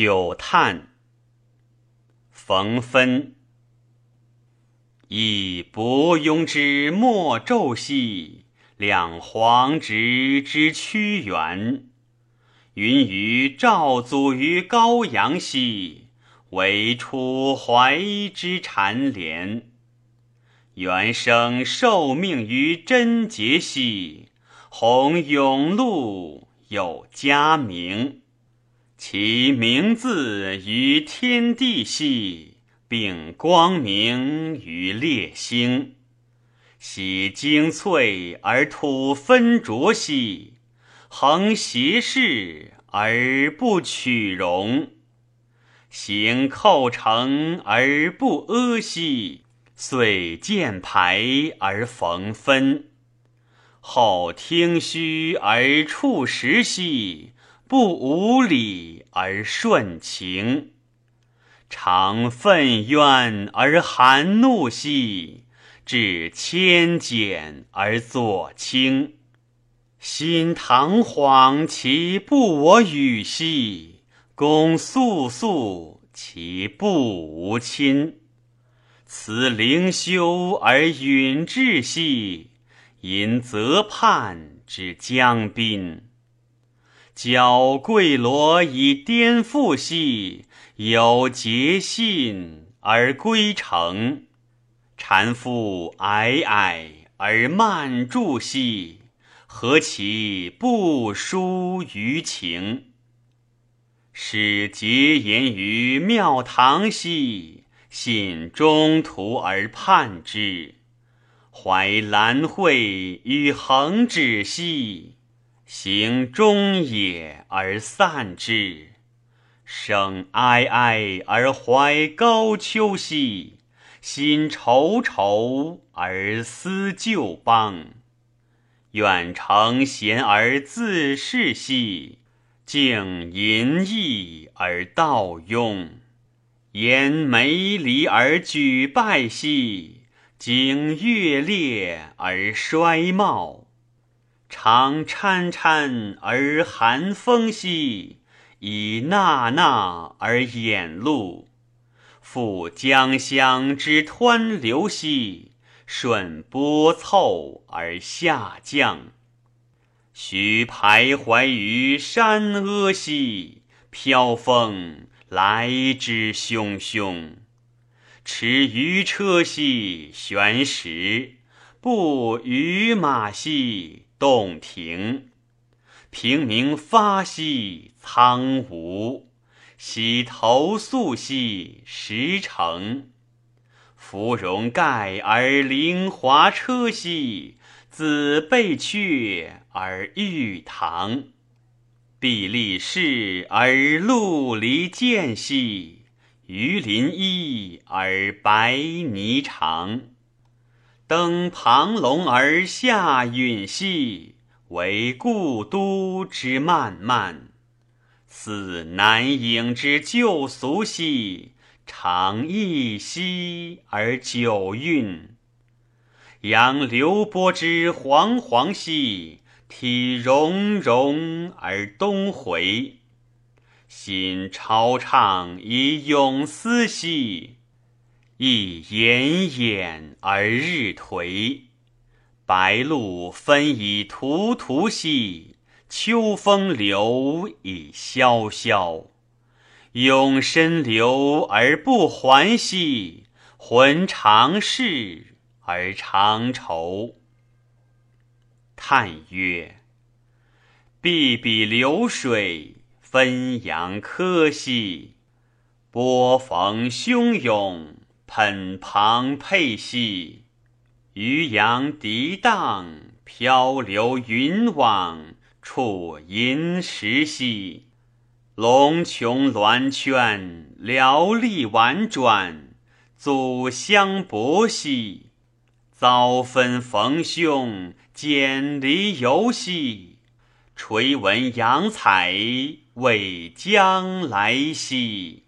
九叹，冯芬。以伯庸之莫骤兮，两黄直之屈原。云于赵祖于高阳兮，为楚怀之蝉联。原生受命于贞节兮，弘永禄有佳名。其名字于天地兮，并光明于列星。喜精粹而吐分浊兮，恒斜视而不取容。行寇成而不阿兮，遂见排而逢分。后听虚而处实兮。不无礼而顺情，常愤怨而含怒兮；至谦俭而左倾，心堂惶其不我与兮；公肃肃其不无亲。辞灵修而允志兮，因则叛之将宾。矫贵罗以颠覆兮，有节信而归程；缠复皑皑而慢著兮，何其不输于情！使节言于庙堂兮，信中途而叛之；怀兰蕙于横指兮。行中也而散之，生哀哀而怀高丘兮；心愁愁而思旧邦。远承贤而自恃兮，敬淫逸而道庸。言梅离而举败兮，经越烈而衰茂。常潺潺而寒风兮，以纳纳而掩露；复江乡之湍流兮，顺波凑而下降。徐徘徊于山阿兮，飘风来之汹汹。驰于车兮，悬石；步于马兮。洞庭，平明发兮苍梧；洗头素兮石成。芙蓉盖而凌华车兮，子贝阙而玉堂。碧立室而陆离间兮，鱼鳞衣而白霓裳。登庞龙而下允兮，为故都之漫漫；似南瀛之旧俗兮，长逸兮而久韵。扬流波之惶惶兮，体融融而东回。心惆怅以咏思兮。亦奄奄而日颓，白露分以荼荼兮，秋风流以萧萧。永深流而不还兮，浑长逝而长愁。叹曰：碧彼流水，汾阳柯兮，波逢汹涌。喷庞沛兮，渔阳涤荡；漂流云往，处银石兮。龙穹鸾圈，寥丽婉转，祖相伯兮。遭分逢凶，蹇离游兮。垂闻阳彩，未将来兮。